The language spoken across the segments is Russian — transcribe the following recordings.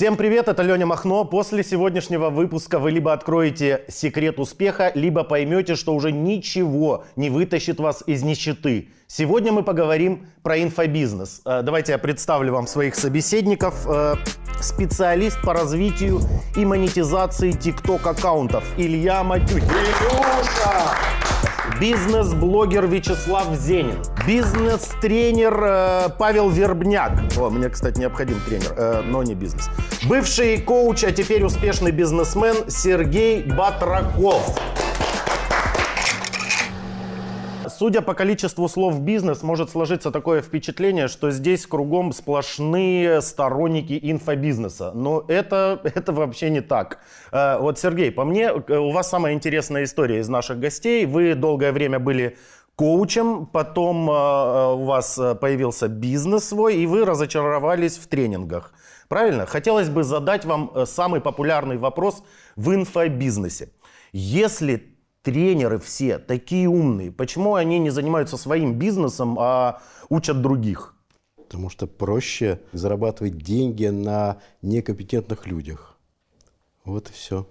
Всем привет, это Леня Махно. После сегодняшнего выпуска вы либо откроете секрет успеха, либо поймете, что уже ничего не вытащит вас из нищеты. Сегодня мы поговорим про инфобизнес. Э, давайте я представлю вам своих собеседников. Э, специалист по развитию и монетизации TikTok аккаунтов Илья Матюхин. Илюша! Бизнес-блогер Вячеслав Зенин. Бизнес-тренер э, Павел Вербняк. О, мне, кстати, необходим тренер, э, но не бизнес. Бывший коуч, а теперь успешный бизнесмен Сергей Батраков. Судя по количеству слов «бизнес», может сложиться такое впечатление, что здесь кругом сплошные сторонники инфобизнеса. Но это, это вообще не так. Э, вот, Сергей, по мне, э, у вас самая интересная история из наших гостей. Вы долгое время были коучем, потом э, у вас появился бизнес свой, и вы разочаровались в тренингах. Правильно? Хотелось бы задать вам самый популярный вопрос в инфобизнесе. Если тренеры все такие умные, почему они не занимаются своим бизнесом, а учат других? Потому что проще зарабатывать деньги на некомпетентных людях. Вот и все.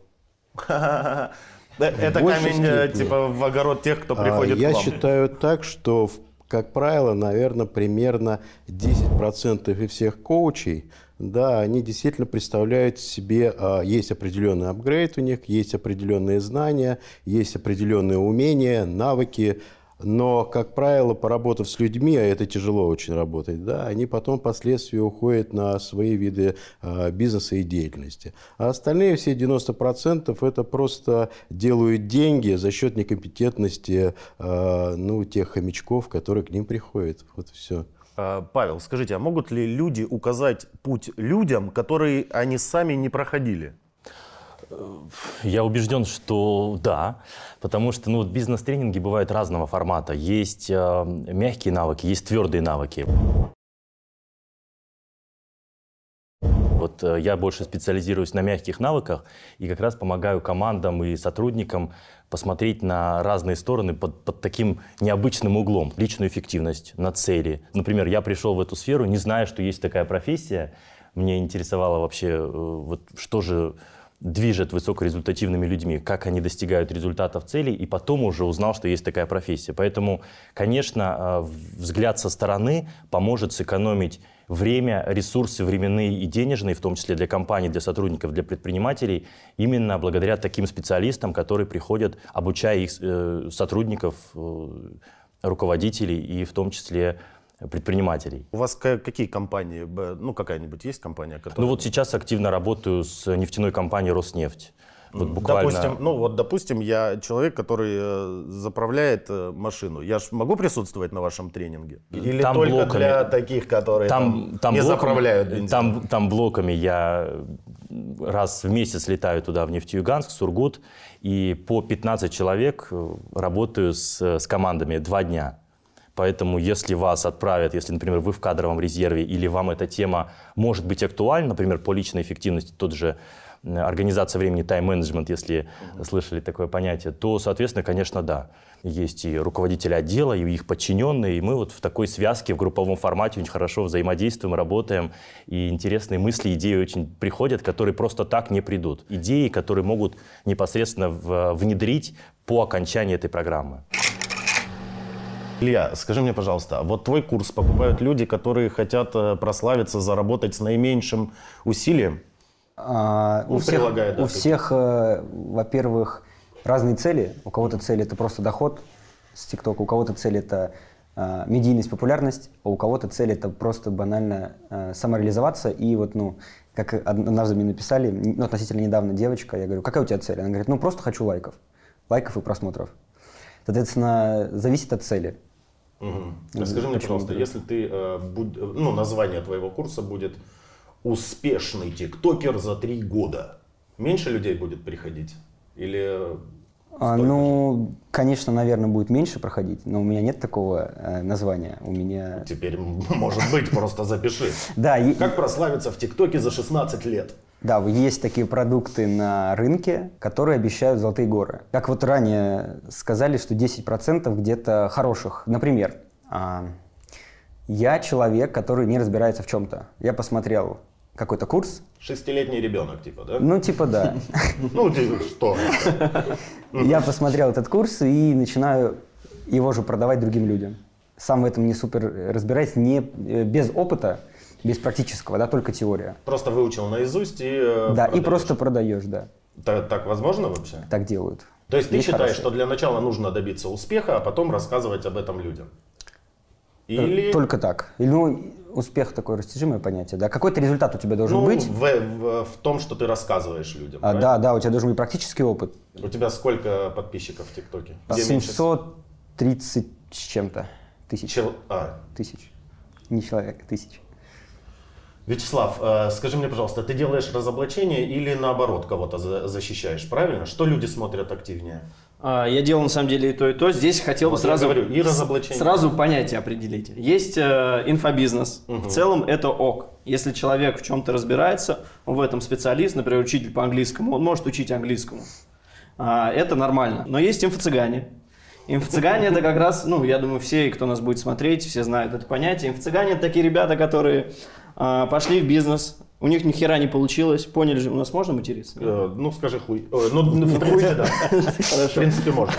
Это камень э, типа в огород тех, кто приходит Я считаю так, что, как правило, наверное, примерно 10% из всех коучей да, они действительно представляют себе, а, есть определенный апгрейд у них, есть определенные знания, есть определенные умения, навыки, но, как правило, поработав с людьми, а это тяжело очень работать, да, они потом впоследствии уходят на свои виды э, бизнеса и деятельности. А остальные все 90% это просто делают деньги за счет некомпетентности э, ну, тех хомячков, которые к ним приходят. Вот все. А, Павел, скажите, а могут ли люди указать путь людям, которые они сами не проходили? Я убежден, что да, потому что ну, бизнес-тренинги бывают разного формата. Есть э, мягкие навыки, есть твердые навыки. Вот э, я больше специализируюсь на мягких навыках и как раз помогаю командам и сотрудникам посмотреть на разные стороны под, под таким необычным углом. Личную эффективность, на цели. Например, я пришел в эту сферу, не зная, что есть такая профессия. Мне интересовало вообще, э, вот, что же движет высокорезультативными людьми, как они достигают результатов целей, и потом уже узнал, что есть такая профессия. Поэтому, конечно, э, взгляд со стороны поможет сэкономить время, ресурсы временные и денежные, в том числе для компаний, для сотрудников, для предпринимателей, именно благодаря таким специалистам, которые приходят, обучая их э, сотрудников, э, руководителей и в том числе предпринимателей. У вас какие компании? Ну, какая-нибудь есть компания, которая... Ну, вот сейчас активно работаю с нефтяной компанией «Роснефть». Вот буквально... Допустим, ну вот, допустим, я человек, который э, заправляет э, машину. Я ж могу присутствовать на вашем тренинге? Или там только блоками, для таких, которые там, там, там не блоками, заправляют бензин? Там, там блоками я раз в месяц летаю туда, в Нефтеюганск, Сургут, и по 15 человек э, работаю с, с командами два дня. Поэтому если вас отправят, если, например, вы в кадровом резерве, или вам эта тема может быть актуальна, например, по личной эффективности, тот же организация времени, тайм-менеджмент, если угу. слышали такое понятие, то, соответственно, конечно, да. Есть и руководители отдела, и их подчиненные, и мы вот в такой связке, в групповом формате очень хорошо взаимодействуем, работаем, и интересные мысли, идеи очень приходят, которые просто так не придут. Идеи, которые могут непосредственно внедрить по окончании этой программы. Илья, скажи мне, пожалуйста, вот твой курс покупают люди, которые хотят э, прославиться, заработать с наименьшим усилием? А, у всех, у всех э, во-первых, разные цели. У кого-то цель это просто доход с ТикТока, у кого-то цель это э, медийность, популярность, а у кого-то цель это просто банально э, самореализоваться. И вот, ну, как однажды мне написали, ну, относительно недавно девочка, я говорю, какая у тебя цель? Она говорит, ну, просто хочу лайков. Лайков и просмотров. Соответственно, зависит от цели. Угу. Скажи мне, пожалуйста, если ты, э, будь, ну, название твоего курса будет успешный тиктокер за три года, меньше людей будет приходить? Или а, ну, конечно, наверное, будет меньше проходить, но у меня нет такого э, названия. У меня... Теперь, может быть, просто запиши. Да. Как прославиться в ТикТоке за 16 лет? Да, есть такие продукты на рынке, которые обещают золотые горы. Как вот ранее сказали, что 10% где-то хороших. Например, а, я человек, который не разбирается в чем-то. Я посмотрел какой-то курс. Шестилетний ребенок, типа, да? Ну, типа, да. Ну, типа, что? Я посмотрел этот курс и начинаю его же продавать другим людям. Сам в этом не супер разбираюсь, не, э, без опыта, без практического, да, только теория. Просто выучил наизусть и э, Да, и просто продаешь, да. Так, так возможно вообще? Так делают. То есть ты Есть считаешь, хорошие. что для начала нужно добиться успеха, а потом рассказывать об этом людям? Или... Э, Только так. Или, Ну, успех такое растяжимое понятие, да. Какой-то результат у тебя должен ну, быть. В, в- в том, что ты рассказываешь людям. А, правильно? да, да, у тебя должен быть практический опыт. У тебя сколько подписчиков в ТикТоке? Где меньше? 730 с чем-то тысяч. Чел- а, Тысяч. Не человек, тысяч. Вячеслав, э, скажи мне, пожалуйста, ты делаешь разоблачение или наоборот кого-то за- защищаешь, правильно? Что люди смотрят активнее? А, Я делал на самом деле и то, и то. Здесь хотел бы Вот я сразу, говорю, и разоблачение. сразу понятие определить. Есть э, инфобизнес. В целом это ок. Если человек в чем-то разбирается, он в этом специалист, например, учитель по английскому, он может учить английскому. А, это нормально. Но есть инфо-цыгане. Инфо-цыгане это как раз, ну, я думаю, все, кто нас будет смотреть, все знают это понятие. Инфо-цыгане это такие ребята, которые а, пошли в бизнес, у них ни хера не получилось, поняли же, у нас можно материться? Э, ну, скажи хуй. Э, ну, ну, в принципе, да. В принципе, можно.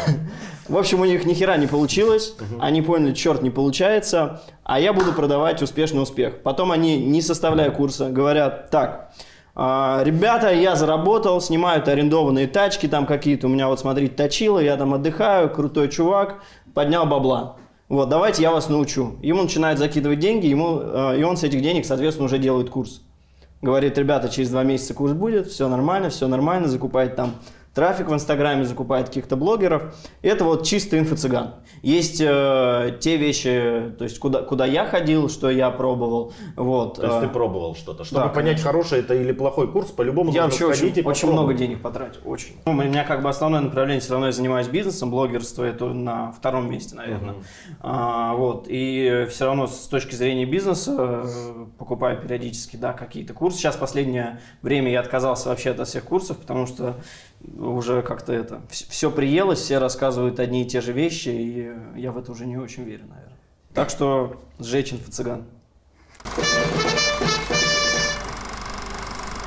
В общем, у них ни хера не получилось, они поняли, черт, не получается, а я буду продавать успешный успех. Потом они, не составляя курса, говорят, так, а, ребята, я заработал, снимают арендованные тачки там какие-то, у меня вот, смотрите, точило, я там отдыхаю, крутой чувак, поднял бабла. Вот, давайте я вас научу. Ему начинают закидывать деньги, ему, э, и он с этих денег, соответственно, уже делает курс. Говорит, ребята, через два месяца курс будет, все нормально, все нормально, закупает там трафик в Инстаграме, закупает каких-то блогеров. Это вот чисто инфо-цыган. Есть э, те вещи, то есть куда, куда я ходил, что я пробовал. Вот, То есть э, ты пробовал что-то. Чтобы да, понять, хороший это или плохой курс, по-любому я нужно вообще очень, и очень много денег потратил, очень. Ну, у меня как бы основное направление, все равно я занимаюсь бизнесом, блогерство это на втором месте, наверное. А, вот, и все равно с точки зрения бизнеса э, покупаю периодически, да, какие-то курсы. Сейчас последнее время я отказался вообще от всех курсов, потому что уже как-то это, все приелось, все рассказывают одни и те же вещи, и я в это уже не очень верю, наверное. Так что сжечь инфо-цыган.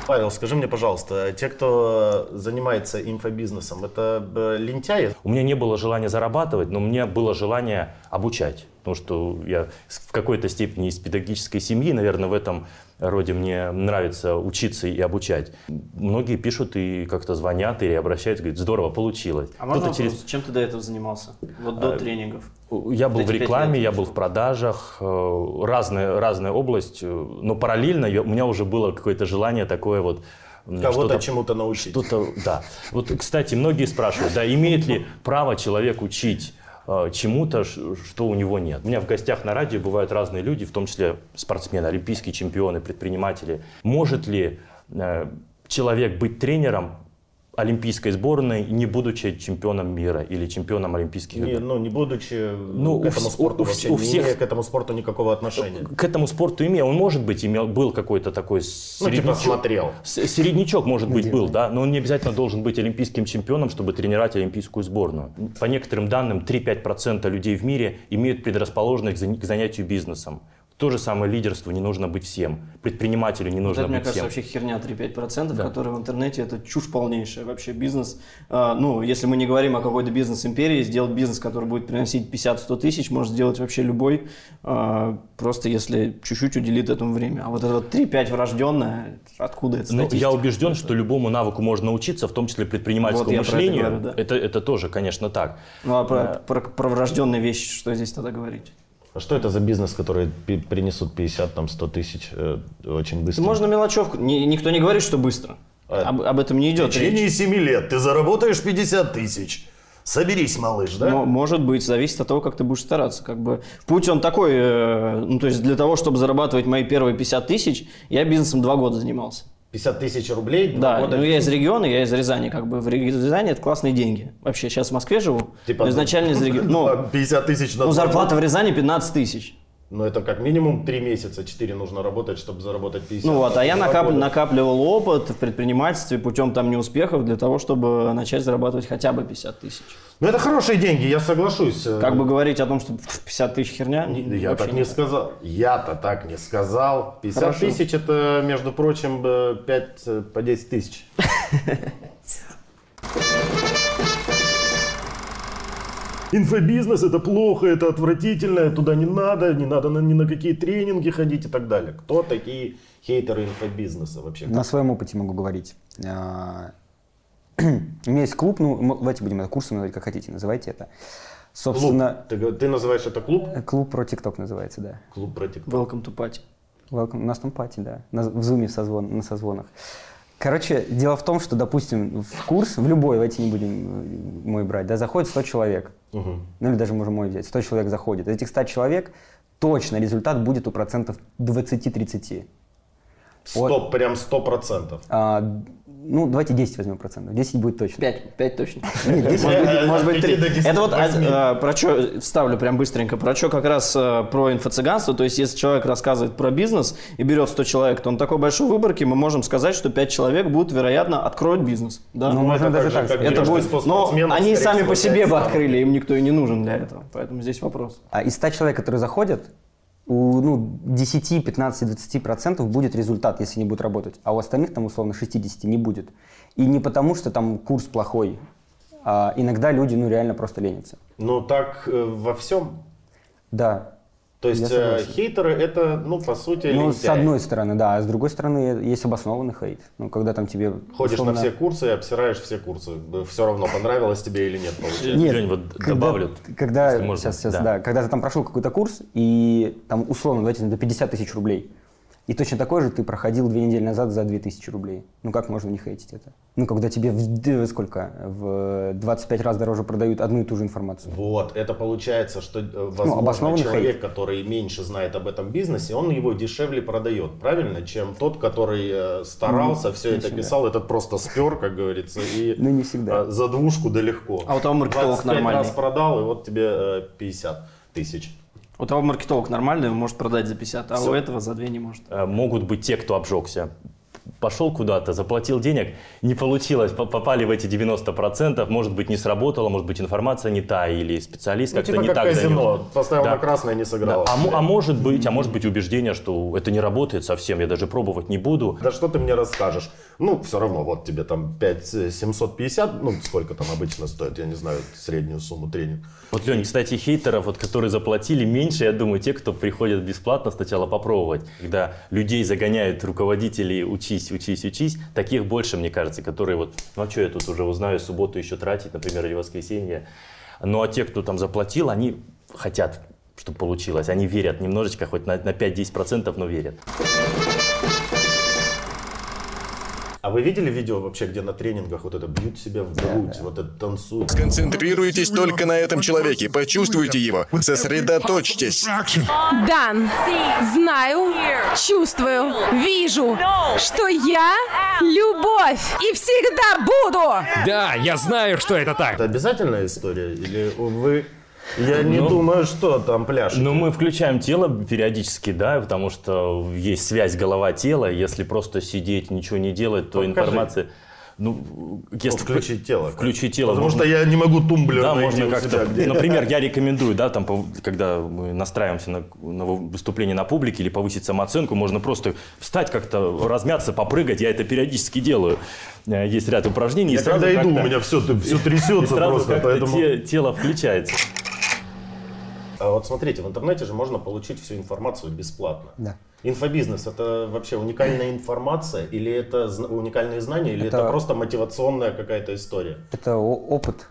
Павел, скажи мне, пожалуйста, те, кто занимается инфобизнесом, это э, лентяи? У меня не было желания зарабатывать, но у меня было желание обучать. Потому что я в какой-то степени из педагогической семьи, наверное, в этом роде мне нравится учиться и обучать. Многие пишут и как-то звонят или обращаются, говорят, здорово, получилось. А можно вопрос, чем ты до этого занимался? Вот до А, тренингов. Я был в рекламе, я был в продажах, э, разная, разная область, э, но параллельно я- у меня уже было какое-то желание такое вот Кого-то что-то чему-то научить. что-то, да. Вот, кстати, многие спрашивают, да, имеет ли право человек учить чему-то, ш- что у него нет. У меня в гостях на радио бывают разные люди, в том числе спортсмены, олимпийские чемпионы, предприниматели. Может ли э, человек быть тренером олимпийской сборной, не будучи чемпионом мира или чемпионом олимпийских Не, игр? ну, не будучи Ну, к у этому вс- спорту у вообще, у не всех- имея к этому спорту никакого отношения. К этому спорту имел, он может быть имел, был какой-то такой Ну, типа середнячок. смотрел. Середнячок, может быть, был, да, но он не обязательно должен быть олимпийским чемпионом, чтобы тренировать олимпийскую сборную. По некоторым данным, 3-5% людей в мире имеют предрасположенность к к занятию бизнесом. То же самое лидерству не нужно быть всем. Предпринимателю не Вот нужно это, мне быть кажется, всем. вообще херня 3-5%, Да. которые в интернете, это чушь полнейшая. Вообще бизнес, а, ну, если мы не говорим о какой-то бизнес-империи, сделать бизнес, который будет приносить 50-100 тысяч, может сделать вообще любой, а, просто если чуть-чуть уделит этому время. А вот это вот 3-5 врожденное, откуда это Ну, я убежден, что любому навыку можно учиться, в том числе предпринимательскому Вот про это мышлению. говорю, да. это, это тоже, конечно, так. Ну, а про, про, про врожденные вещи, что здесь тогда говорить? А что это за бизнес, который принесут 50, там, 100 тысяч э, очень быстро? Можно мелочевку. Ни- никто не говорит, что быстро. А- Об, об этом не В идет речь. течение 7 лет ты заработаешь 50 тысяч. Соберись, малыш, да? Мо- Может быть, зависит от того, как ты будешь стараться. Как бы путь он такой, э, ну то есть для того, чтобы зарабатывать мои первые 50 тысяч, я бизнесом два года занимался. 50 тысяч рублей, Да, года. ну я из региона, я из Рязани, как бы в Рязани это классные деньги. Вообще сейчас в Москве живу, Типа, но изначально из региона. Ну, 50 тысяч на ну, зарплата в Рязани 15 тысяч. Но это как минимум 3 месяца, 4 нужно работать, чтобы заработать 50. Ну вот, а я накап- года. накапливал опыт в предпринимательстве путем там неуспехов для того, чтобы начать зарабатывать хотя бы 50 тысяч. Ну это хорошие деньги, я соглашусь. Как бы говорить о том, что 50 тысяч херня? Не- Я так не сказал. Я-то так не сказал. 50 Хорошо. тысяч это, между прочим, 5 по 10 тысяч. Инфобизнес это плохо, это отвратительно, туда не надо, не надо на, ни на какие тренинги ходить и так далее. Кто такие хейтеры инфобизнеса вообще? На своем опыте могу говорить. А, У меня есть клуб, ну, давайте будем это курсом называть, как хотите, называйте это. Клуб. Собственно, Ты, г- ты называешь это клуб? э, клуб про ТикТок называется, да. Клуб про TikTok. Welcome to party. Welcome. У нас там пати, да. На- в зуме в созвон, на созвонах. Короче, дело в том, что, допустим, в курс, в любой, давайте не будем э, мой брать, да, заходит 100 человек. Мгм. Ну или даже можем мой взять. 100 человек заходит. Из этих 100 человек точно результат будет у процентов 20-30. Вот. Стоп, прям 100%. А, ну, давайте 10 возьмем процентов. 10 будет точно. 5, 5 точно. Нет, 10 Может быть, От может быть, пяти три. до десяти, Это вот восьми. а, про что, вставлю прям быстренько, про что как раз э, про инфо-цыганство, то есть если человек рассказывает про бизнес и берет 100 человек, то на такой большой выборке мы можем сказать, что 5 человек будут, вероятно, откроют бизнес. Да? Ну, можно это даже так сказать. это будет, ты 100 но они сами по себе бы открыли, им никто и не нужен для этого. Поэтому здесь вопрос. А из 100 человек, которые заходят, у ну, 10, 15, 20 процентов будет результат, если они будут работать, а у остальных там условно 60 не будет. И не потому, что там курс плохой, а иногда люди ну реально просто ленятся. Ну так э, во всем. Да. То есть э, согласен. Ну, ну, по сути, с лентяи. одной стороны, да, а с другой стороны есть обоснованный хейт. Ну, когда там тебе... Ходишь условно- на все курсы и обсираешь все курсы. Все равно, понравилось тебе или нет, получается. Нет, Жень, вот когда, добавлю, Когда, если можно. сейчас, сейчас, Да. да. когда ты там прошел какой-то курс, и там условно, давайте до 50 тысяч рублей, и точно такой же ты проходил две недели назад за 2000 рублей. Ну как можно не хейтить это? Ну когда тебе в, д- сколько, в 25 раз дороже продают одну и ту же информацию. Вот, это получается, что, э, возможно, обоснованный человек, который меньше знает об этом бизнесе, он его дешевле продает, правильно? Чем тот, который э, старался, все не это всегда. писал, этот просто спер, как говорится, и Ну, не всегда. э, за двушку да легко. А у того маркетолог 25 нормальный. раз продал, и вот тебе э, 50 тысяч. У того маркетолог нормальный, он может продать за 50, а Всё. у этого за 2 не может. Э, Могут быть те, кто обжегся. Пошел куда-то, заплатил денег, не получилось, по- попали в эти 90%, может быть не сработало, может быть информация не та, или специалист Ну, как-то типа не как так казино, донес. поставил Да. на красное, не Да. сыграл. А, мо- а может быть, а может быть убеждение, что это не работает совсем, я даже пробовать не буду. Да что ты мне расскажешь? Ну, все равно, вот тебе там 5 750, ну, сколько там обычно стоит, я не знаю, среднюю сумму тренинг. Вот, Лень, кстати, хейтеров, вот, которые заплатили меньше, я думаю, те, кто приходят бесплатно сначала попробовать. Когда людей загоняют руководители «учись, учись, учись», таких больше, мне кажется, которые вот, ну а что я тут уже узнаю, субботу еще тратить, например, или воскресенье. Ну а те, кто там заплатил, они хотят, чтобы получилось, они верят немножечко, хоть на, на 5-10%, но верят. А вы видели видео вообще, где на тренингах вот это бьют себя в грудь, вот это танцуют? Концентрируйтесь только на этом человеке, почувствуйте его, сосредоточьтесь. Да, знаю, чувствую, вижу, что я любовь и всегда буду. Да, я знаю, что это так. Это обязательная история? Или вы... Я не Ну, думаю, что там пляж. Ну, мы включаем тело периодически, да, потому что есть связь голова-тело. Если просто сидеть, ничего не делать, то Покажи. информация... Ну, если включить тело. Включить тело. Потому можно- что я не могу тумблер Да, можно как-то. Например, я рекомендую, да, там, когда мы настраиваемся на, на выступление на публике или повысить самооценку, можно просто встать как-то, размяться, попрыгать. Я это периодически делаю. Э, Есть ряд упражнений. и Я сразу когда иду, у меня все, все и трясется сразу просто, поэтому... те- тело включается. А вот смотрите, в интернете же можно получить всю информацию бесплатно. Да. Инфобизнес это вообще уникальная информация или это уникальные знания, или это, Это- просто мотивационная какая-то история? Это опыт.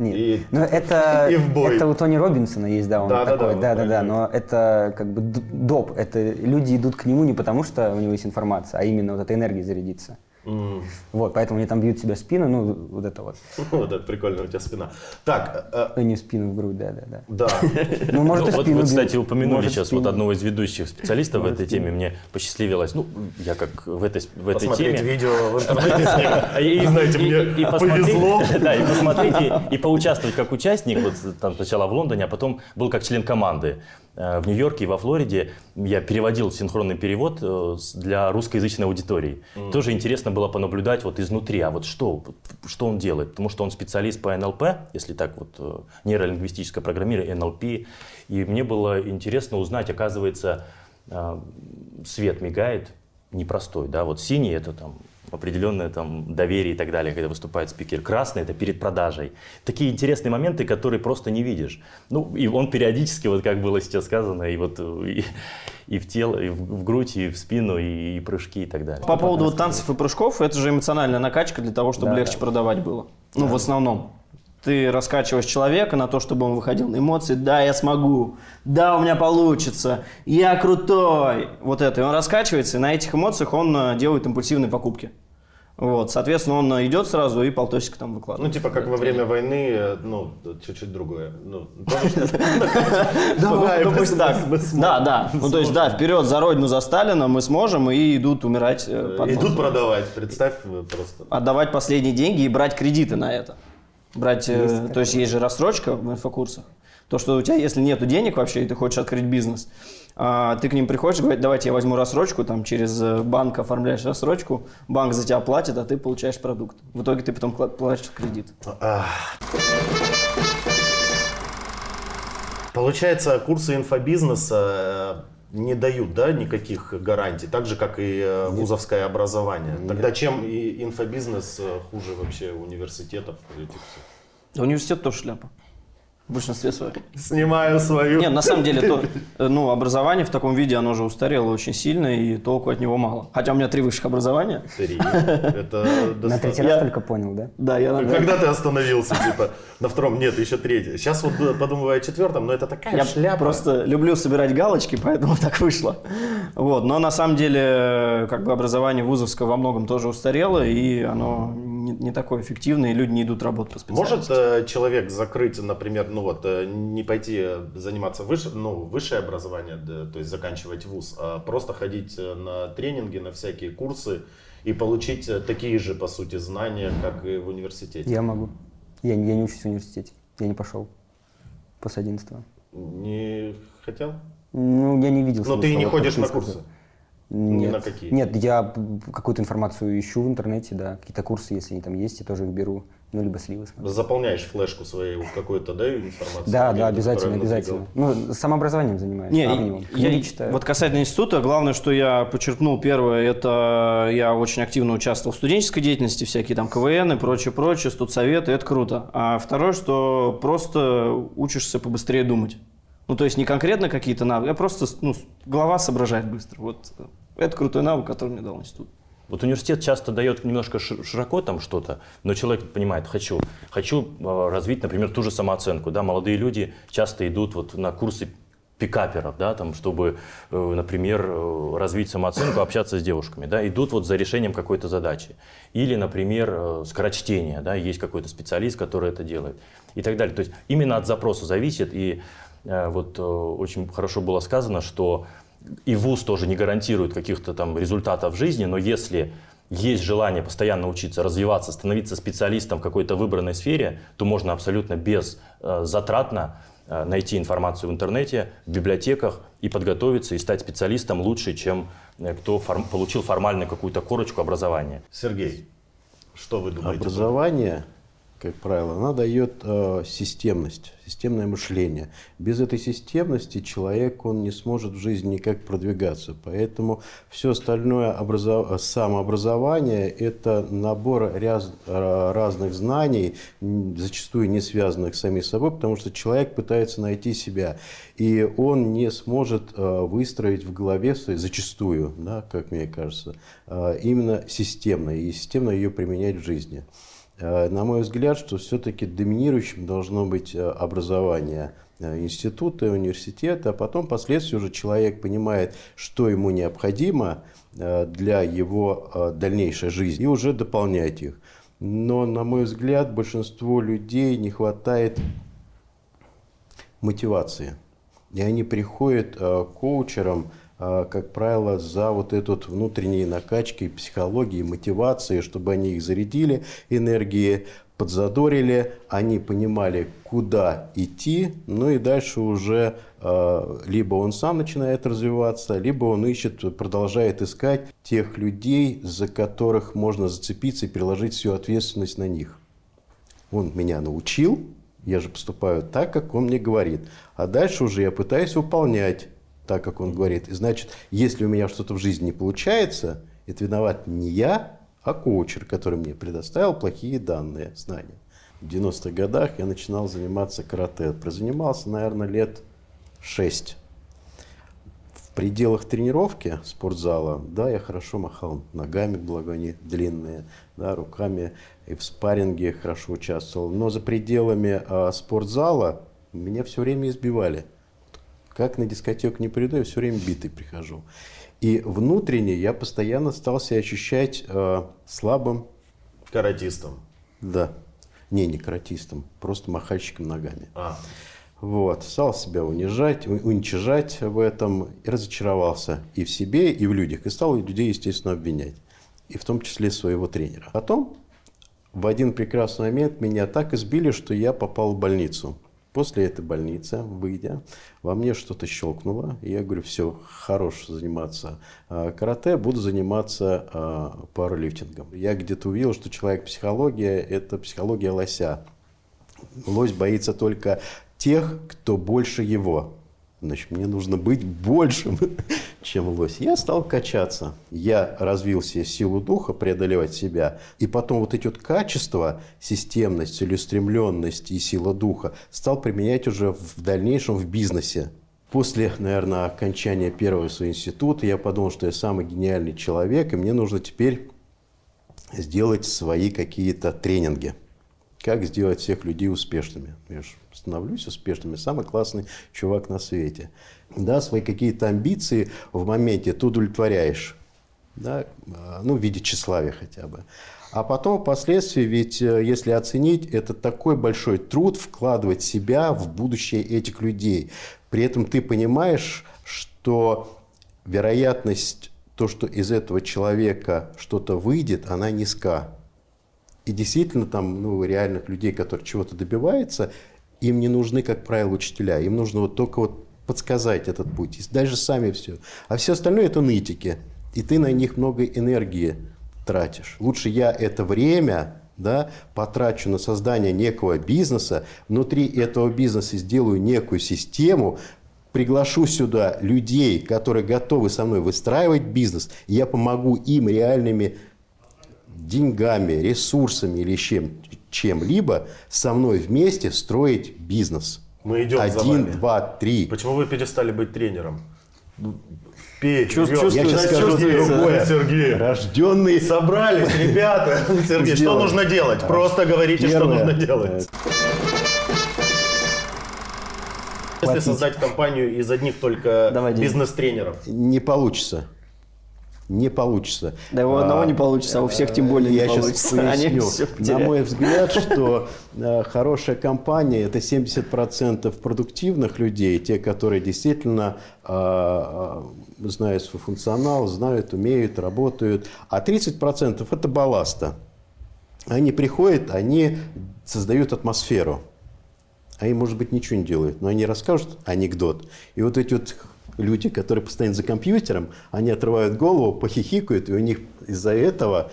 Нет. И- ну, это, и в бой. это у Тони Робинсона есть, да, он Да-да-да, такой, да, да, да, правильно. но это как бы доп, это люди идут к нему не потому, что у него есть информация, а именно вот эта энергия зарядиться. М. Вот, поэтому они там бьют себя в спину, ну, вот это вот. Вот это прикольно, у тебя спина. Так, э, Ну, не в спину, в грудь, да, да, да. да. Ну, может, Ну, и вот кстати, упомянули сейчас вот одного из ведущих специалистов в этой теме. Мне посчастливилось, ну, я как в этой, в этой Посмотреть теме... видео в интернете с ним. И- знаете, мне посмотреть- повезло. Да, и посмотреть, и поучаствовать как участник, вот там сначала в Лондоне, а потом был как член команды. Э, в Нью-Йорке и во Флориде я переводил синхронный перевод э, для русскоязычной аудитории. Mm. Тоже интересно было понаблюдать вот изнутри, а вот что, что он делает, потому что он специалист по НЛП, если так вот, э, нейролингвистическое программирование, НЛП, и мне было интересно узнать, оказывается, свет мигает непростой, да, вот синий это там определенное там доверие и так далее, когда выступает спикер. Красный – это перед продажей. Такие интересные моменты, которые просто не видишь. Ну, и он периодически, вот как было сейчас сказано, и вот и, и в тело, и в, в грудь, и в спину, и, и прыжки и так далее. По поводу вот танцев и прыжков, это же эмоциональная накачка для того, чтобы да, легче да. продавать было. Ну, да. в основном. Ты раскачиваешь человека на то, чтобы он выходил на эмоции. Да, я смогу. Да, у меня получится. Я крутой. Вот это. И он раскачивается, и на этих эмоциях он э, делает импульсивные покупки. Вот, соответственно, он идет сразу и полтосика там выкладывает. Ну, типа, как во время войны, э, ну, чуть-чуть другое. Ну, ну пусть так. Да, да. Ну, то есть, да, вперед за Родину, за Сталина мы сможем, и идут умирать. Э, идут продавать, представь просто. Отдавать последние деньги и брать кредиты на это. Брать, э, то есть, есть же рассрочка в инфокурсах. То, что у тебя, если нет денег вообще, и ты хочешь открыть бизнес, а, ты к ним приходишь, говоришь, давайте я возьму рассрочку, там через э, банк оформляешь рассрочку, банк за тебя платит, а ты получаешь продукт. В итоге ты потом платишь кредит. Получается, курсы инфобизнеса э, не дают да, никаких гарантий, так же, как и э, Нет. вузовское образование. Нет. Тогда чем и инфобизнес хуже вообще университетов? Университет тоже шляпа. В большинстве своем. Снимаю свою. Нет, на самом деле, то, ну, образование в таком виде, оно уже устарело очень сильно, и толку от него мало. Хотя у меня три высших образования. Три? Это На третий раз только понял, да? Да, я... Когда ты остановился, типа, на втором? Нет, еще третий. Сейчас вот подумываю о четвертом, но это такая я шляпа. просто люблю собирать галочки, поэтому так вышло. Вот, но на самом деле, как бы образование вузовское во многом тоже устарело, и оно не, не такое эффективное, и люди не идут работать по специальности. Может э, человек закрыть, например, ну вот, э, не пойти заниматься выше, ну, высшее образование, да, то есть заканчивать вуз, а просто ходить э, на тренинги, на всякие курсы и получить э, такие же, по сути, знания, как и в университете? Я могу. Я, я не учусь в университете. Я не пошел после 11 Не хотел? Ну, я не видел. Но ты не ходишь на курсы? Нет. на какие? Нет, я какую-то информацию ищу в интернете, да, какие-то курсы, если они там есть, я тоже их беру. Ну, либо сливы смотрю. Заполняешь флешку своей какой-то, да, информацию? Да, да, обязательно, обязательно. Ну, самообразованием занимаюсь. Не, я, я читаю. Вот касательно института, главное, что я подчеркнул, первое, это я очень активно участвовал в студенческой деятельности, всякие там КВН и прочее, прочее, студсоветы, это круто. А второе, что просто учишься побыстрее думать. Ну, то есть не конкретно какие-то навыки, а просто ну, голова соображает быстро. Вот это крутой навык, который мне дал институт. Вот университет часто дает немножко широко там что-то, но человек понимает, хочу, хочу а, развить, например, ту же самооценку. Да? Молодые люди часто идут вот на курсы пикаперов, да, там, чтобы, э, например, э, развить самооценку, общаться с девушками, да, идут вот за решением какой-то задачи. Или, например, э, скорочтение, да, есть какой-то специалист, который это делает и так далее. То есть именно от запроса зависит, и вот очень хорошо было сказано, что и ВУЗ тоже не гарантирует каких-то там результатов в жизни, но если есть желание постоянно учиться, развиваться, становиться специалистом в какой-то выбранной сфере, то можно абсолютно без э, затратно э, найти информацию в интернете, в библиотеках и подготовиться и стать специалистом лучше, чем э, кто форм, получил формально какую-то корочку образования. Сергей, что вы думаете? Образование как правило, она дает э, системность, системное мышление. Без этой системности человек он не сможет в жизни никак продвигаться. Поэтому все остальное образов... самообразование – это набор ряз... разных знаний, зачастую не связанных с самим собой, потому что человек пытается найти себя. И он не сможет э, выстроить в голове своей, зачастую, да, как мне кажется, э, именно системно, и системно ее применять в жизни. Э, на мой взгляд, что все-таки доминирующим должно быть э, образование э, института, университета, а потом впоследствии уже человек понимает, что ему необходимо для его дальнейшей жизни, и уже дополнять их. Но, на мой взгляд, большинству людей не хватает мотивации. И они приходят к коучерам, как правило, за вот этот внутренние накачки, психологии, мотивации, чтобы они их зарядили энергией, подзадорили, они понимали, куда идти, ну и дальше уже э, либо он сам начинает развиваться, либо он ищет, продолжает искать тех людей, за которых можно зацепиться и переложить всю ответственность на них. Он меня научил, я же поступаю так, как он мне говорит. А дальше уже я пытаюсь выполнять так, как он говорит. И значит, если у меня что-то в жизни не получается, это виноват не я, а коучер, который мне предоставил плохие данные, знания. В 90-х годах я начинал заниматься карате. Прозанимался, наверное, лет 6. В пределах тренировки спортзала, да, я хорошо махал ногами, благо они длинные, да, руками и в спарринге хорошо участвовал. Но за пределами а, спортзала меня все время избивали. Как на дискотеку не приду, я все время битый прихожу. И внутренне я постоянно стал себя ощущать э, слабым. Каратистом. Да. Не, не каратистом, просто махальщиком ногами. А. Вот. Стал себя унижать, уничижать в этом и разочаровался и в себе, и в людях. И стал людей, естественно, обвинять. И в том числе своего тренера. Потом в один прекрасный момент меня так избили, что я попал в больницу. После этой больницы, выйдя, во мне что-то щелкнуло. И я говорю, все, хорош заниматься а, карате, буду заниматься а, пауэрлифтингом. Я где-то увидел, что человек-психология – это психология лося. Лось боится только тех, кто больше его. Значит, мне нужно быть большим, чем лось. Я стал качаться. Я развил себе силу духа, преодолевать себя. И потом вот эти вот качества, системность, целеустремленность и сила духа стал применять уже в дальнейшем в бизнесе. После, наверное, окончания первого своего института я подумал, что я самый гениальный человек, и мне нужно теперь сделать свои какие-то тренинги. Как сделать всех людей успешными. Я же становлюсь успешным, самый классный чувак на свете. Да, свои какие-то амбиции в моменте ты удовлетворяешь, да, ну, в виде тщеславия хотя бы. А потом, впоследствии, ведь э, если оценить, это такой большой труд вкладывать себя в будущее этих людей. При этом ты понимаешь, что вероятность то, что из этого человека что-то выйдет, она низка. И действительно там ну, реальных людей, которые чего-то добиваются, им не нужны, как правило, учителя. Им нужно вот только вот подсказать этот путь. И дальше сами все. А все остальное это нытики. И ты на них много энергии тратишь. Лучше я это время да, потрачу на создание некого бизнеса, внутри этого бизнеса сделаю некую систему, приглашу сюда людей, которые готовы со мной выстраивать бизнес, и я помогу им реальными деньгами, ресурсами или чем, чем-либо со мной вместе строить бизнес. Мы идем Один, за вами. два, три. Почему вы перестали быть тренером? Петь, Чувств, я сейчас скажу другое. Сергей. Рожденный. Собрались, ребята. Сергей, что нужно делать? Просто говорите, что нужно делать. Если создать компанию из одних только бизнес-тренеров. Не получится не получится. Да его одного а, не получится, а у всех тем более я не получится. Сейчас поясню. На мой взгляд, что э, хорошая компания – это 70% продуктивных людей, те, которые действительно э, э, знают свой функционал, знают, умеют, работают, а 30% – это балласта. Они приходят, они создают атмосферу. Они, может быть, ничего не делают, но они расскажут анекдот. И вот эти вот люди, которые постоянно за компьютером, они отрывают голову, похихикают, и у них из-за этого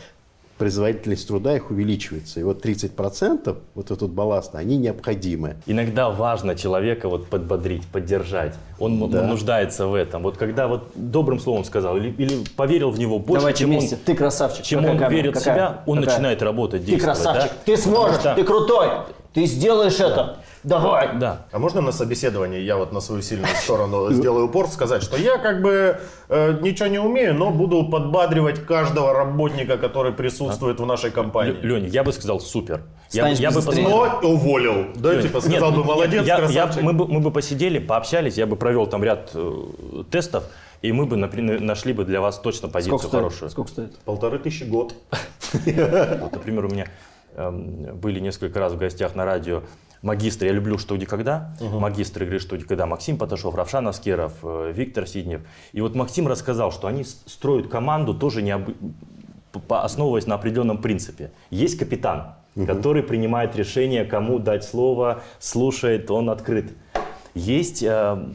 производительность труда их увеличивается. И вот 30% вот этот балласт, они необходимы. Иногда важно человека вот подбодрить, поддержать. Он да. нуждается в этом. Вот когда вот добрым словом сказал или, или поверил в него больше, Давайте чем вместе. он, ты красавчик. чем он верит в себя, он Какая? начинает работать, действовать. Ты красавчик, да? ты сможешь, да. ты крутой, ты сделаешь да. это. Давай. Да. А можно на собеседовании, я вот на свою сильную сторону сделаю упор, сказать, что я как бы э, ничего не умею, но буду подбадривать каждого работника, который присутствует в нашей компании. Леня, я бы сказал супер. Я, я бы посмотрел, уволил. Да, Лень, типа сказал нет, бы молодец, я, красавчик. Я, мы, бы, мы бы посидели, пообщались, я бы провел там ряд э, тестов, и мы бы например, нашли бы для вас точно позицию Сколько хорошую. Сколько стоит? Полторы тысячи год. Вот, например, у меня эм, были несколько раз в гостях на радио магистры «Я люблю что никогда», угу. магистры игры «Что никогда» Максим Паташов, Равшан Аскеров, э, Виктор Сиднев. И вот Максим рассказал, что они строят команду тоже не об... основываясь на определенном принципе. Есть капитан, угу. который принимает решение, кому дать слово, слушает, он открыт. Есть э,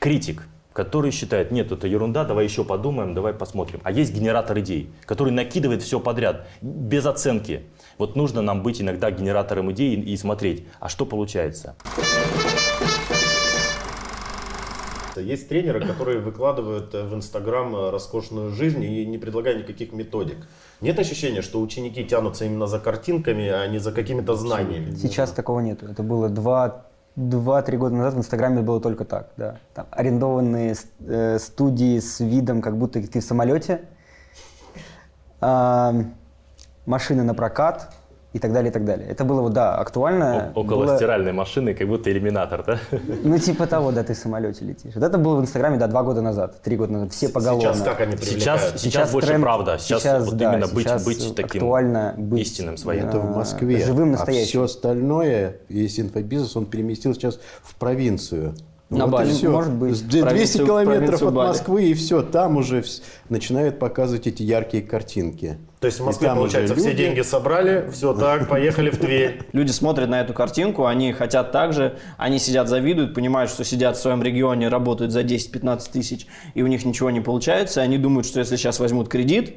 критик, который считает, нет, это ерунда, давай еще подумаем, давай посмотрим. А есть генератор идей, который накидывает все подряд, без оценки. Вот нужно нам быть иногда генератором идей и смотреть, а что получается. Есть тренеры, которые выкладывают в Инстаграм роскошную жизнь и не предлагая никаких методик. Нет ощущения, что ученики тянутся именно за картинками, а не за какими-то знаниями? Сейчас такого нет. Это было два Два-три года назад в Инстаграме было только так, да. Там арендованные э, студии с видом, как будто ты в самолете, э, машины на прокат, и так далее, и так далее. Это было, вот, да, актуально. О- около было... стиральной машины, как будто иллюминатор, да? Ну, типа того, да, ты в самолете летишь. Вот это было в Инстаграме, да, два года назад, три года назад, все поголовно. Сейчас как они привлекают? Сейчас, сейчас, сейчас больше тренд, правда. Сейчас, сейчас вот да, именно быть, быть таким актуально быть, истинным своим. Это в Москве. Живым настоящим. А все остальное, весь инфобизнес, он переместил сейчас в провинцию. На вот Бали, все. может быть. 200 километров от Москвы, и все, там уже начинают показывать эти яркие картинки. То есть в Москве, получается, все деньги собрали, все так, поехали в Тверь. Люди смотрят на эту картинку, они хотят так же, они сидят, завидуют, понимают, что сидят в своем регионе, работают за 10-15 тысяч, и у них ничего не получается, они думают, что если сейчас возьмут кредит,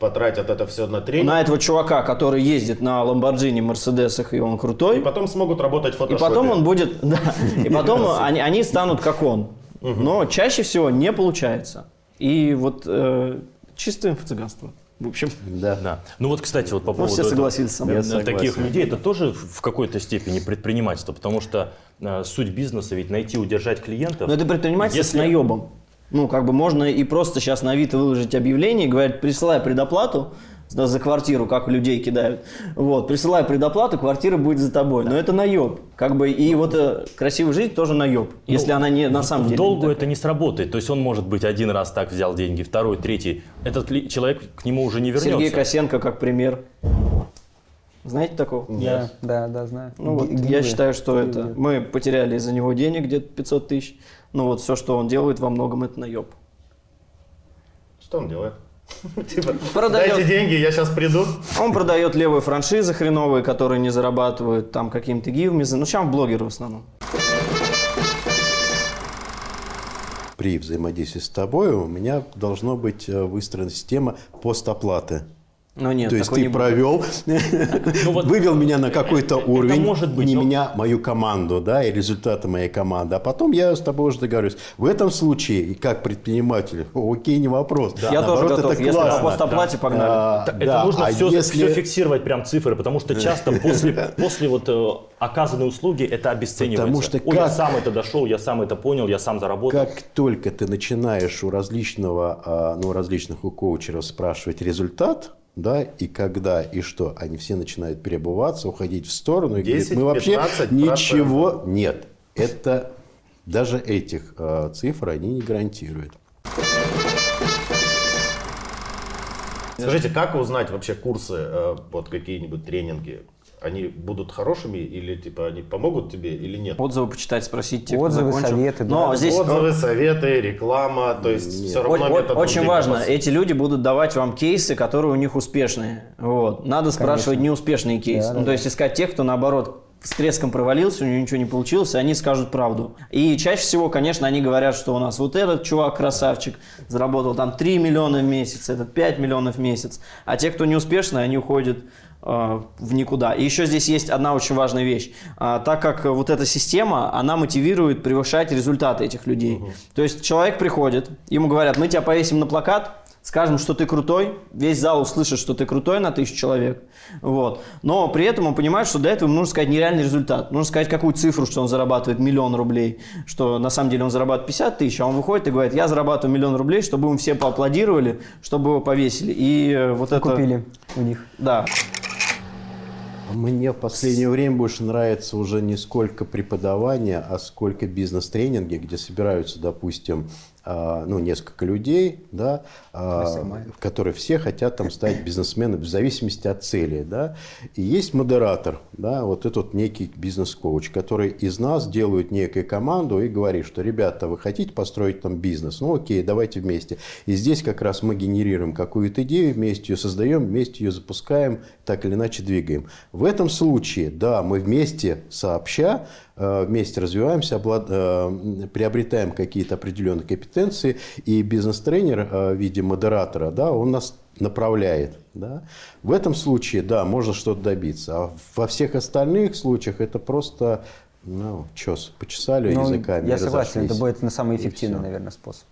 потратят это все на тренинг. На этого чувака, который ездит на Ламборджини, Мерседесах, и он крутой. И потом смогут работать в фотошопе. И потом он будет, да, и потом они, они станут как он. Но чаще всего не получается. И вот э, чистое инфо-цыганство. В общем, да. да. Ну вот, кстати, вот по поводу ну, все согласились со мной. таких людей, это тоже в какой-то степени предпринимательство, потому что э, суть бизнеса ведь найти, удержать клиентов. Но это предпринимательство если... с наебом. Ну, как бы можно и просто сейчас на Авито выложить объявление, говорят, присылай предоплату, за, за квартиру, как людей кидают. Вот, присылай предоплату, квартира будет за тобой. Но это наеб. Как бы, и вот э, красивая жизнь тоже наеб, ну, если она не на самом в деле. долгу это не сработает. То есть он может быть один раз так взял деньги, второй, третий. Этот человек к нему уже не вернется. Сергей Косенко как пример. Знаете такого? Нет. Да, да, да, знаю. Ну, вот я считаю, что Гивы. это мы потеряли из-за него денег где-то 500 тысяч. Ну вот все, что он делает, во многом это наеб. Что он делает? Типа, продает... дайте деньги, я сейчас приду. Он продает левые франшизы хреновые, которые не зарабатывают там какими-то гивами. Ну, сейчас блогеры в основном. При взаимодействии с тобой у меня должно быть э, выстроена система постоплаты. Ну нет, То есть ты провел, ну, вот вывел меня на какой-то уровень, может быть, не но... меня, мою команду, да, и результаты моей команды. А потом я с тобой уже договорюсь. В этом случае, как предприниматель, окей, не вопрос. Да. Я Наоборот, тоже готов. Это Если классно. да. погнали. А, это да. нужно а все, если... все фиксировать, прям цифры, потому что часто после, после вот э, оказанной услуги это обесценивается. Потому что Ой, как... я сам это дошел, я сам это понял, я сам заработал. Как только ты начинаешь у различного, а, ну, различных у коучеров спрашивать результат, да, и когда, и что, они все начинают перебываться, уходить в сторону, и 10, говорят, мы вообще ничего нет. Это даже этих э, цифр они не гарантируют. Скажите, как узнать вообще курсы, э, вот какие-нибудь тренинги? Они будут хорошими или типа они помогут тебе или нет? Отзывы почитать, спросить тех, Отзывы, советы. Но да. здесь отзывы, советы, реклама, то есть нет. все равно о- метод Очень важно, вас... эти люди будут давать вам кейсы, которые у них успешные. Вот. Надо спрашивать Конечно. неуспешные кейсы. Да, ну, да, то есть искать тех, кто наоборот с треском провалился, у него ничего не получилось, и они скажут правду. И чаще всего, конечно, они говорят, что у нас вот этот чувак красавчик, заработал там 3 миллиона в месяц, этот 5 миллионов в месяц. А те, кто неуспешные, они уходят в никуда. И еще здесь есть одна очень важная вещь. А, так как вот эта система, она мотивирует превышать результаты этих людей. Угу. То есть человек приходит, ему говорят, мы тебя повесим на плакат, скажем, что ты крутой, весь зал услышит, что ты крутой на тысячу человек, вот. но при этом он понимает, что для этого ему нужно сказать нереальный результат, нужно сказать какую цифру, что он зарабатывает миллион рублей, что на самом деле он зарабатывает 50 тысяч, а он выходит и говорит, я зарабатываю миллион рублей, чтобы ему все поаплодировали, чтобы его повесили. И э, вот это... Купили у них. Да. Мне в последнее время больше нравится уже не сколько преподавание, а сколько бизнес-тренинги, где собираются, допустим, а, ну, несколько людей, да, а, которые все хотят там стать бизнесменами в зависимости от цели. Да. И есть модератор, да, вот этот некий бизнес-коуч, который из нас делает некую команду и говорит, что, ребята, вы хотите построить там бизнес? Ну, окей, давайте вместе. И здесь как раз мы генерируем какую-то идею, вместе ее создаем, вместе ее запускаем, так или иначе двигаем. В этом случае, да, мы вместе сообща Э, вместе развиваемся, облад... Э, приобретаем какие-то определенные компетенции, и бизнес-тренер э, в виде модератора, да, он нас направляет. Да? В этом случае, да, можно что-то добиться. А во всех остальных случаях это просто, ну, что, почесали ну, языками. Я согласен, это будет на самый эффективный, наверное, способ.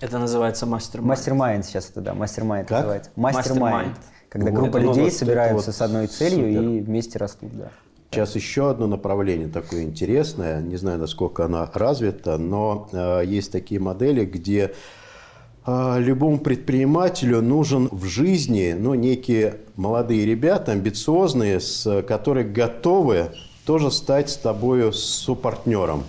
Это называется mastermind. Mastermind сейчас это, да, mastermind называется. Mastermind. Когда вот. группа людей собираются вот с одной целью супер. и вместе растут, да. Сейчас еще одно направление такое интересное, не знаю, насколько оно развито, но э, есть такие модели, где любому предпринимателю нужен в жизни ну, некие молодые ребята, амбициозные, с, которые готовы тоже стать с тобой сопартнером.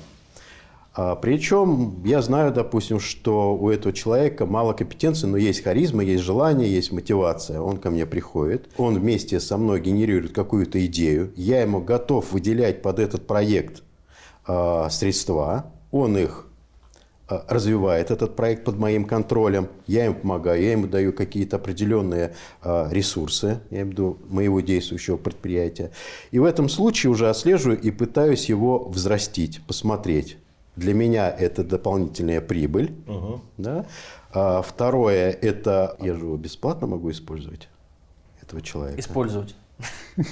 А, Причем я знаю, допустим, что у этого человека мало компетенции, но есть харизма, есть желание, есть мотивация. Он ко мне приходит, он вместе со мной генерирует какую-то идею, я ему готов выделять под этот проект э, средства, он их развивает этот проект под моим контролем, я ему помогаю, я ему даю какие-то определенные э, ресурсы, я имею в виду моего действующего предприятия. И в этом случае уже отслеживаю и пытаюсь его взрастить, посмотреть для меня это дополнительная прибыль. Угу. Да? А второе, это я же его бесплатно могу использовать, этого человека. Использовать.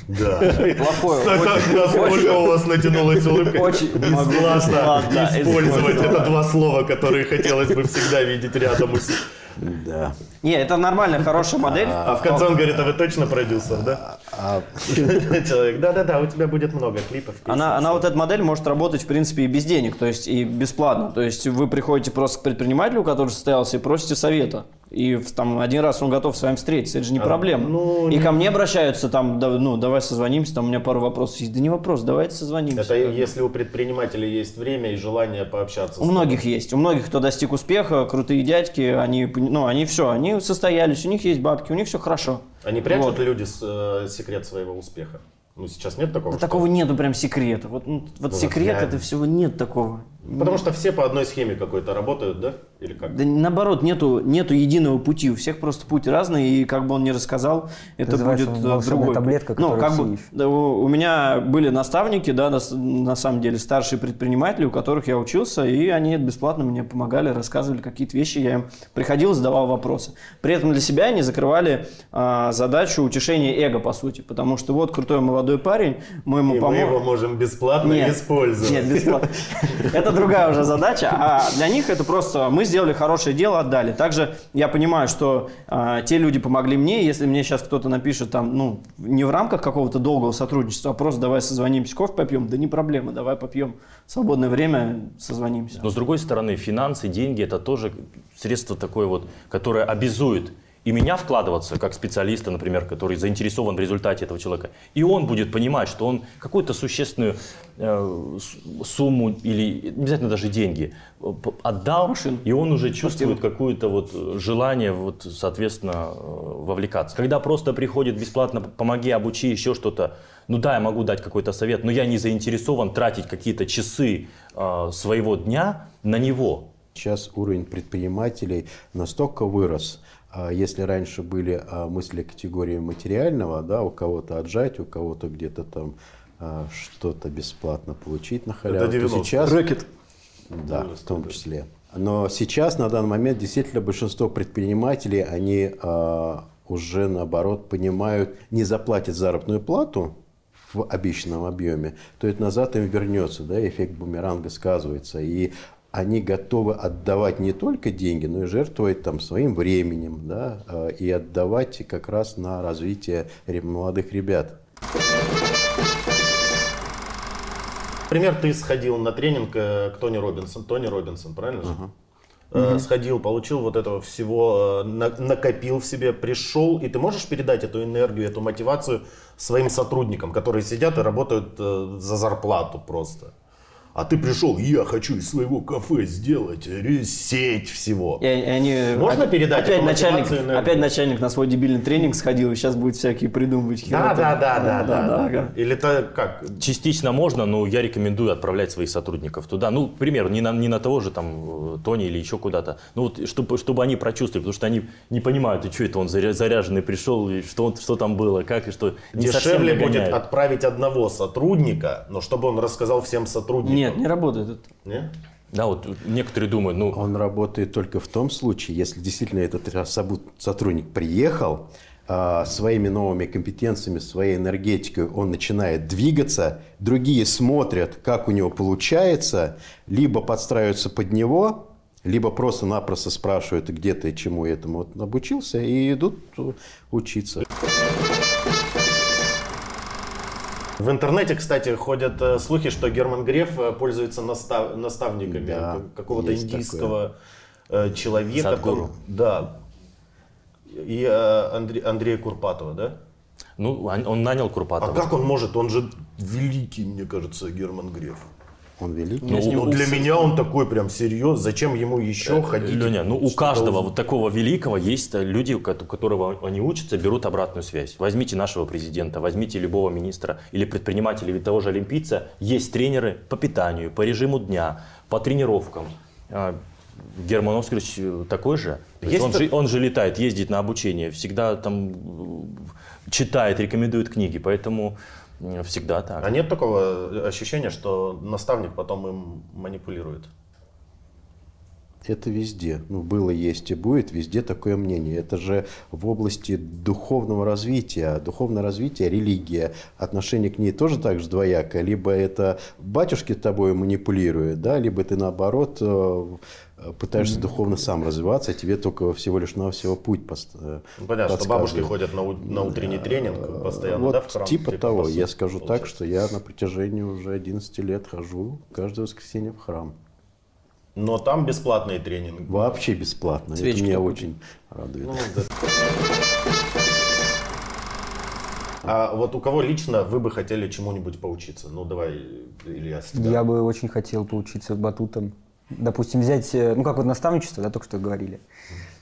Да. Плохое. Насколько у вас натянулась улыбка? Очень бесплатно использовать. Это два слова, которые хотелось бы всегда видеть рядом у себя. Да. Не, это нормальная, хорошая модель. А, а в конце он говорит, а вы точно продюсер, да? А, Человек, да-да-да, у тебя будет много клипов. Она, она вот эта модель может работать, в принципе, и без денег, то есть и бесплатно. То есть вы приходите просто к предпринимателю, который состоялся, и просите совета. И там один раз он готов с вами встретиться, это же не а, проблема. Ну, и ко мне обращаются там, да, ну, давай созвонимся, там у меня пару вопросов есть. Да не вопрос, давайте созвонимся. Это если у предпринимателей есть время и желание пообщаться. У многих есть. У многих, кто достиг успеха, крутые дядьки, они, ну, они все, они состоялись, у них есть бабки, у них все хорошо. Они прячут вот. люди с, э, секрет своего успеха? Ну, сейчас нет такого? Да что... такого нету прям секрета. Вот, ну, вот ну, секрет, это всего нет такого. Потому что все по одной схеме какой-то работают, да? Или как? Да наоборот, нету, нету единого пути. У всех просто путь разный, и как бы он ни рассказал, это будет э, другой. таблетка, ну, как бы, да, у, у меня были наставники, да, на, на самом деле, старшие предприниматели, у которых я учился, и они бесплатно мне помогали, рассказывали какие-то вещи. Я им приходил, задавал вопросы. При этом для себя они закрывали а, задачу утешения эго, по сути. Потому что вот крутой молодой парень, мы ему поможем. мы его можем бесплатно нет, использовать. Нет, бесплатно. Это другая уже задача, а для них это просто мы сделали хорошее дело, отдали. Также я понимаю, что э, те люди помогли мне, если мне сейчас кто-то напишет там, ну, не в рамках какого-то долгого сотрудничества, а просто давай созвонимся, кофе попьем, да не проблема, давай попьем, свободное время созвонимся. Но с другой стороны, финансы, деньги это тоже средство такое вот, которое обязует и меня вкладываться как специалиста, например, который заинтересован в результате этого человека, и он будет понимать, что он какую-то существенную э, сумму или не обязательно даже деньги э, отдал, Машин. и он уже чувствует какое-то вот желание, вот, соответственно, э, вовлекаться. Когда просто приходит бесплатно, помоги, обучи, еще что-то, ну да, я могу дать какой-то совет, но я не заинтересован тратить какие-то часы э, своего дня на него. Сейчас уровень предпринимателей настолько вырос, если раньше были а, мысли категории материального, да, у кого-то отжать, у кого-то где-то там а, что-то бесплатно получить на халяву, Это 90 то сейчас... Рэкет. Да, в том числе. Но сейчас, на данный момент, действительно большинство предпринимателей, они уже, наоборот, понимают, не заплатят заработную плату, в обещанном объеме, то это назад им вернется, да, эффект бумеранга сказывается. И они готовы отдавать не только деньги, но и жертвовать там своим временем, да, э, и отдавать как раз на развитие молодых ребят. Например, ты сходил на тренинг э, к Тони Робинсон, Тони Робинсон, правильно же? Uh-huh. Сходил, получил вот этого всего, накопил в себе, пришел, и ты можешь передать эту энергию, эту мотивацию своим сотрудникам, которые сидят и работают за зарплату просто. А ты пришел, я хочу из своего кафе сделать сеть всего. И, и они, Можно передать опять начальник, энергию? опять начальник на свой дебильный тренинг сходил, и сейчас будет всякие придумывать Да, да, да, да, да, да. Или это как? Частично можно, но я рекомендую отправлять своих сотрудников туда. Ну, к примеру, не на, не на того же там э, Тони или еще куда-то. Ну, вот, чтобы, чтобы они прочувствовали, потому что они не понимают, и что это он заря- заряженный пришел, и что, что там было, как и что. Не Дешевле будет отправить одного сотрудника, но чтобы он рассказал всем сотрудникам. Нет, не работает это. Не? Да, вот некоторые думают, ну, Он работает только в том случае, если действительно этот сотрудник приехал, а, своими новыми компетенциями, своей энергетикой он начинает двигаться, другие смотрят, как у него получается, либо подстраиваются под него, либо просто-напросто спрашивают, где ты, чему этому вот обучился, и идут учиться. В интернете, кстати, ходят э, слухи, что Герман Греф э, пользуется настав- наставниками Да, как- какого-то индийского э, человека. Садхгуру. ком- Да. И Андре- Андрея Курпатова, да? ну, он он нанял А Курпатова. как он может? Он же великий, мне кажется, Герман Греф. Он великий. Ну, Ну, для меня он такой прям серьез. Зачем ему еще ходить? Леня, ну у каждого вот такого великого есть э, люди, у кото- которого они учатся, берут обратную связь. Возьмите нашего президента, возьмите любого министра или предпринимателя, или того же олимпийца. Есть тренеры по питанию, по режиму дня, по тренировкам. А, Герман Оскарович э, такой же. Есть он, же. он же летает, ездит на обучение, всегда там э, читает, рекомендует книги, поэтому э, всегда так. А нет такого ощущения, что наставник потом им манипулирует? Это везде. Ну, было, есть и будет, везде такое мнение. Это же в области духовного развития. Духовное развитие, религия, отношение к ней тоже так же двоякое. Либо это батюшки тобой манипулируют, да, либо ты наоборот э, пытаешься духовно сам развиваться, а тебе только всего лишь навсего путь пост- э, Ну, понятно, что бабушки ходят на, на утренний тренинг постоянно, вот да, в храм? типа того. Я скажу так, получается. что я на протяжении уже 11 лет хожу каждое воскресенье в храм. Но там бесплатные тренинги. Вообще бесплатно. Свечки Это меня очень радует. Ну, да. А вот у кого лично вы бы хотели чему-нибудь поучиться? Ну, давай, Илья, с тебя. Я бы очень хотел поучиться батутам. Допустим, взять, э, ну как вот наставничество, да, только что говорили.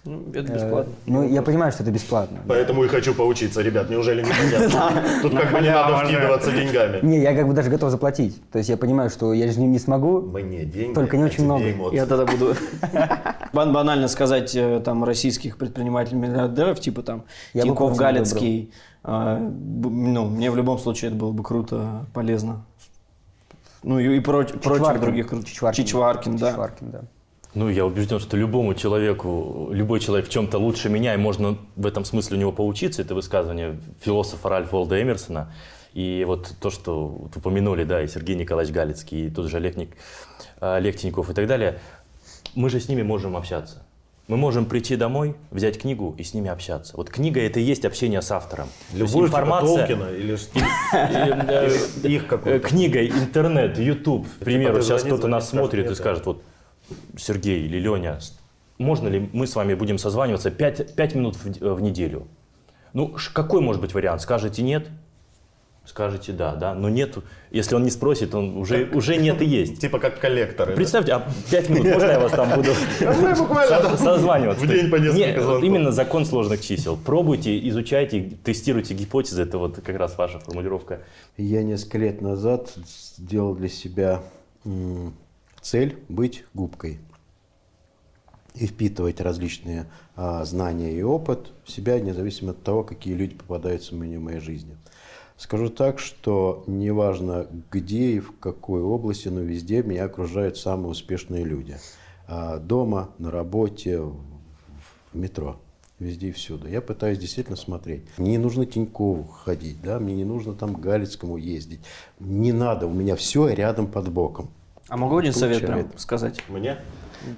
Ну, это Э, бесплатно. Ну, я понимаю, что это бесплатно. Поэтому и хочу поучиться, ребят, неужели не понятно? Тут как бы не надо вкидываться деньгами. Не, я как бы даже готов заплатить. То есть я понимаю, что я же не, смогу. Мне деньги, Только не а очень много. Я тогда буду бан- банально сказать э, там российских предпринимателей миллиардеров, типа там Я бы Тинькофф Путина Галицкий. а, Ну, мне в любом случае это было бы круто, полезно. Ну и, Чичваркин. других. Чичваркин. Чичваркин, да. Чичваркин, да. Ну, я убежден, что любому человеку, любой человек в чем-то лучше меня, и можно в этом смысле у него поучиться. Это высказывание философа Ральфа Олда Эмерсона. И вот то, что вот упомянули, да, и Сергей Николаевич Галицкий, и тот же Олег, Ник- Олег Тиньков и так далее, мы же с ними можем общаться. Мы можем прийти домой, взять книгу и с ними общаться. Вот книга – это и есть общение с автором. Любую типа Толкина или что? их какую-то. книга, интернет, YouTube. К примеру, ты сейчас кто-то нас смотрит и скажет, вот, Сергей или Леня, можно ли мы с вами будем созваниваться 5, минут в, в неделю? Ну, какой может быть вариант? Скажете нет? Скажете да, да, но нет. Если он не спросит, он уже, уже нет и есть. Типа как коллекторы. да? Представьте, а 5 минут, можно я вас там буду со- созваниваться? в день по несколько звонков. именно закон сложных чисел. Пробуйте, изучайте, тестируйте гипотезы. Это вот как раз ваша формулировка. Я несколько лет назад сделал для себя цель быть губкой и впитывать различные а, знания и опыт в себя, независимо от того, какие люди попадаются мне в моей жизни. Скажу так, что неважно где и в какой области, но везде меня окружают самые успешные люди. А, Дома, на работе, в в метро. Везде и всюду. Я пытаюсь действительно смотреть. Мне не нужно Тинькову ходить, да, мне не нужно там Галицкому ездить. Не надо, у меня все рядом под боком. А могу один совет прям сказать? Мне?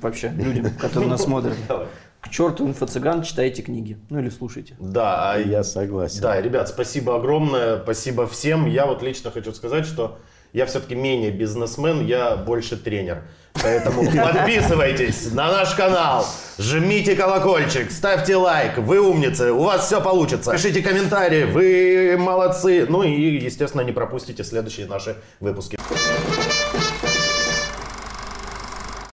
Вообще, людям, которые нас смотрят. К черту инфо-цыган, читайте книги. Ну или слушайте. Да, а Я согласен. Да, ребят, спасибо огромное, спасибо всем. Я вот лично хочу сказать, что я все-таки менее бизнесмен, я больше тренер. Поэтому подписывайтесь на наш канал, жмите колокольчик, ставьте лайк, вы умницы, у вас все получится. Пишите комментарии, вы молодцы. Ну и, естественно, не пропустите следующие наши выпуски.